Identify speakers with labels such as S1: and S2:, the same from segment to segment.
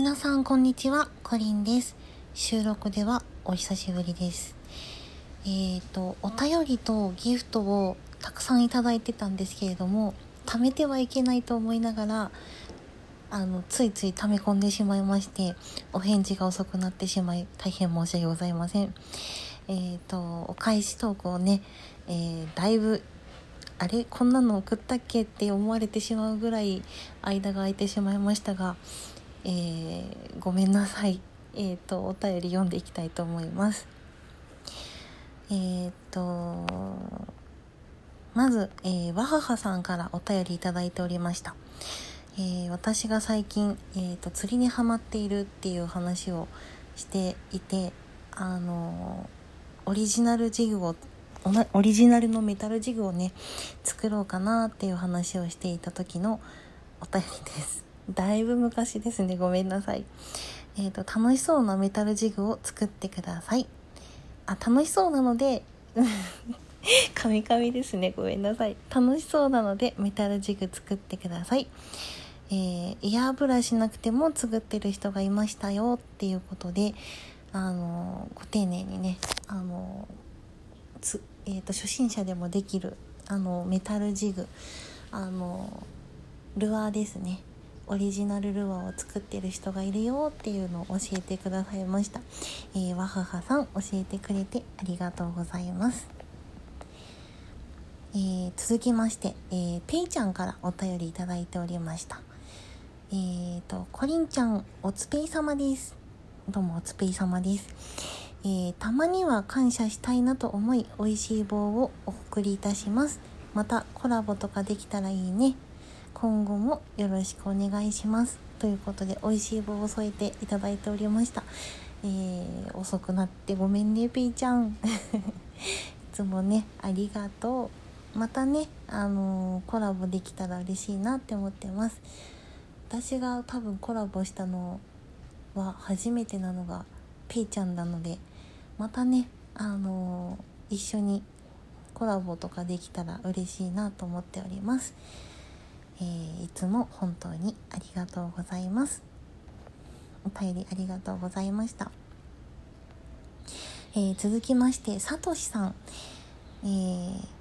S1: 皆さんこんにちはコリンです。収録ではお久しぶりです。えーとお便りとギフトをたくさんいただいてたんですけれども貯めてはいけないと思いながらあのついつい溜め込んでしまいましてお返事が遅くなってしまい大変申し訳ございません。えーとお返しトークをね、えーだいぶあれこんなの送ったっけって思われてしまうぐらい間が空いてしまいましたが、えーごめんなさい。えっ、と、お便り読んでいきたいと思います。えっ、と、まず、えー、わははさんからお便りいただいておりました。えー私が最近、えー、と釣りにはまっているっていう話をしていてあのオリジナルジグをオリジナルのメタルジグをね作ろうかなっていう話をしていた時のお便りですだいぶ昔ですね。ごめんなさい。えっ、と楽しそうなメタルジグを作ってください。あ楽しそうなので カミカミですね。ごめんなさい。楽しそうなのでメタルジグ作ってください。えーイヤーブラシなくても作ってる人がいましたよっていうことであのご丁寧にねあのつ、えー、と初心者でもできるあのメタルジグあのルアーですね。オリジナルルアーを作ってる人がいるよっていうのを教えてくださいました、えー、わははさん教えてくれてありがとうございます。えー続きまして、えー、ペイちゃんからお便りいただいておりました。えーとコリンちゃんおつぺい様です。どうもおつぺい様です。えーたまには感謝したいなと思い美味しい棒をお送りいたします。またコラボとかできたらいいね。今後もよろしくお願いします。ということで美味しい棒を添えていただいておりました。えー遅くなってごめんねピーちゃん。いつもねありがとう。またねあのーコラボできたら嬉しいなって思ってます。私が多分コラボしたのは初めてなのがペイちゃんなのでまたねあのー一緒にコラボとかできたら嬉しいなと思っております、えーいつも本当にありがとうございますお便りありがとうございました、えー続きましてさとしさん、えー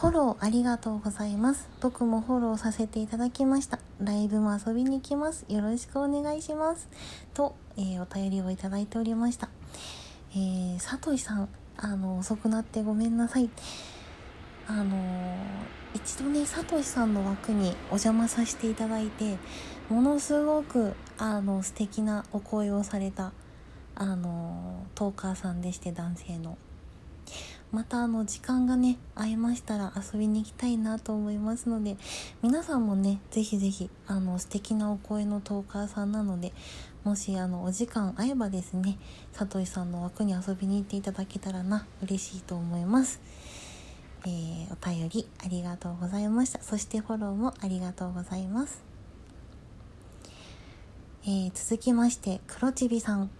S1: フォローありがとうございます。僕もフォローさせていただきました。ライブも遊びに行きます。よろしくお願いします。と、えーお便りをいただいておりました。えー、さとしさん、あの、遅くなってごめんなさい。あのー一度ね、さとしさんの枠にお邪魔させていただいて、ものすごく、あの、素敵なお声をされた、あのトーカーさんでして、男性の。またあの時間がね合いましたら遊びに行きたいなと思いますので皆さんもねぜひぜひあの素敵なお声のトーカーさんなのでもしあのお時間合えばですねさとしさんの枠に遊びに行っていただけたらな嬉しいと思います、えーお便りありがとうございました。そしてフォローもありがとうございます、えー続きまして黒ちびさん。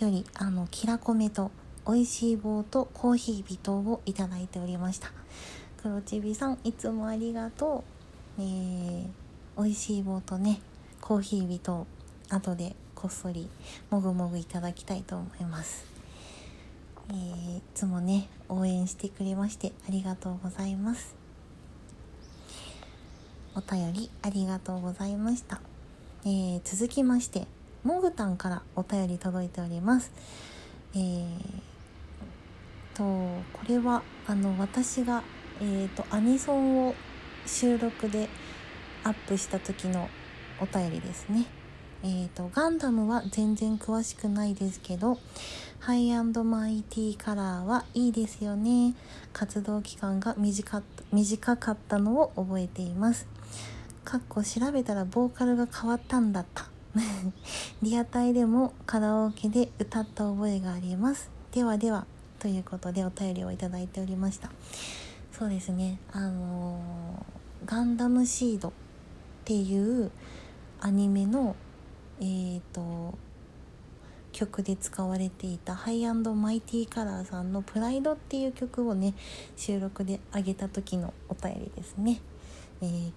S1: よりあのキラコメと美味しい棒とコーヒー微糖をいただいておりました。黒ちびさんいつもありがとう、えー、美味しい棒とねコーヒー微糖後でこっそりもぐもぐいただきたいと思います、えーいつもね応援してくれましてありがとうございます。お便りありがとうございました、えー続きましてモグタンからお便り届いております。えーとこれはあの私が、えー、とアニソンを収録でアップした時のお便りですね。えー、とガンダムは全然詳しくないですけどハイマイティカラーはいいですよね。活動期間が短かった短かったのを覚えています。かっこ調べたらボーカルが変わったんだった。リアタイでもカラオケで歌った覚えがあります。ではではということでお便りをいただいておりました。そうですね。あのーガンダムシードっていうアニメのえー、と曲で使われていたハイマイティカラーさんの「プライド」っていう曲をね収録で上げた時のお便りですね。えー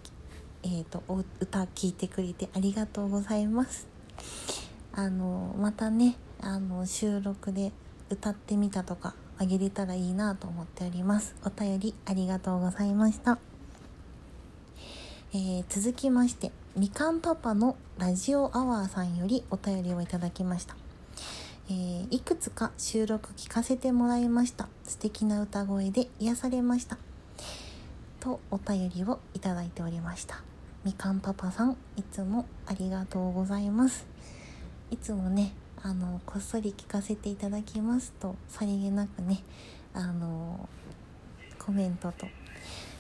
S1: えーとお歌聴いてくれてありがとうございます。あのまたねあの収録で歌ってみたとかあげれたらいいなと思っておりますお便りありがとうございました、えー、続きましてみかんパパのラジオアワーさんよりお便りをいただきました。えー、いくつか収録聞かせてもらいました。素敵な歌声で癒されました。とお便りをいただいておりました。みかんパパさんいつもありがとうございます。いつもねあのこっそり聞かせていただきますとさりげなくねあのコメントと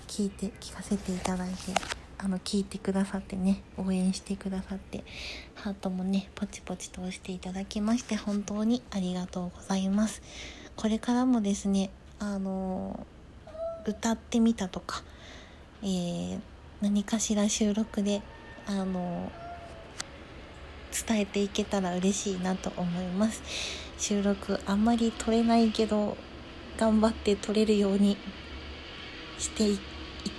S1: 聞いて聞かせていただいてあの聞いてくださってね応援してくださってハートもねポチポチと押していただきまして本当にありがとうございます。これからもですねあの歌ってみたとか、えー、何かしら収録であの伝えていけたら嬉しいなと思います。収録あんまり撮れないけど頑張って撮れるようにしてい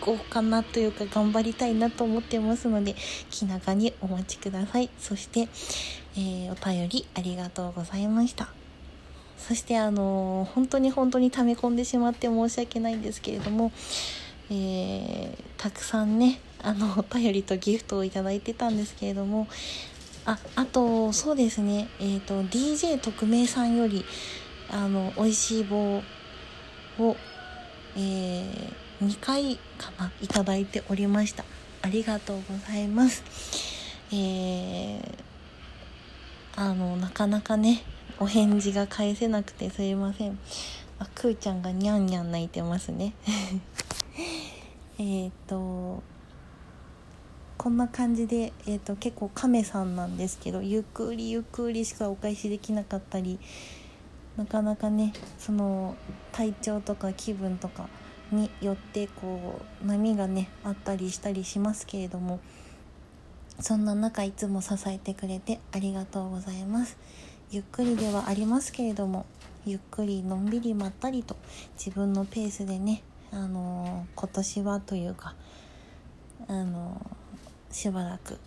S1: こうかなというか頑張りたいなと思ってますので気長にお待ちください。そして、えー、お便りありがとうございました。そしてあのー、本当に本当に溜め込んでしまって申し訳ないんですけれどもえー、たくさんねあのお便りとギフトを頂いてたんですけれどもああとそうですねえっ、ー、と DJ 特命さんよりあの美味しい棒を、えー、2回かないただいておりました。ありがとうございます。えー、あのなかなかねお返事が返せなくてすいません。あくーちゃんがにゃんにゃん泣いてますね。えっとこんな感じで、えーと、結構亀さんなんですけどゆっくりゆっくりしかお返しできなかったりなかなかねその体調とか気分とかによってこう波がねあったりしたりしますけれどもそんな中いつも支えてくれてありがとうございます。ゆっくりではありますけれどもゆっくりのんびりまったりと自分のペースでねあの今年はというかあのしばらく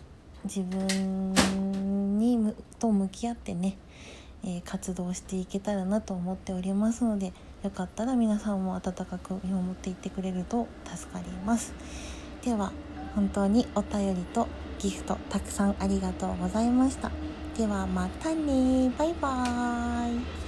S1: 自分にと向き合ってね、えー、活動していけたらなと思っておりますのでよかったら皆さんも温かく見守っていってくれると助かります。では本当にお便りとギフトたくさんありがとうございました。ではまたね。バイバーイ。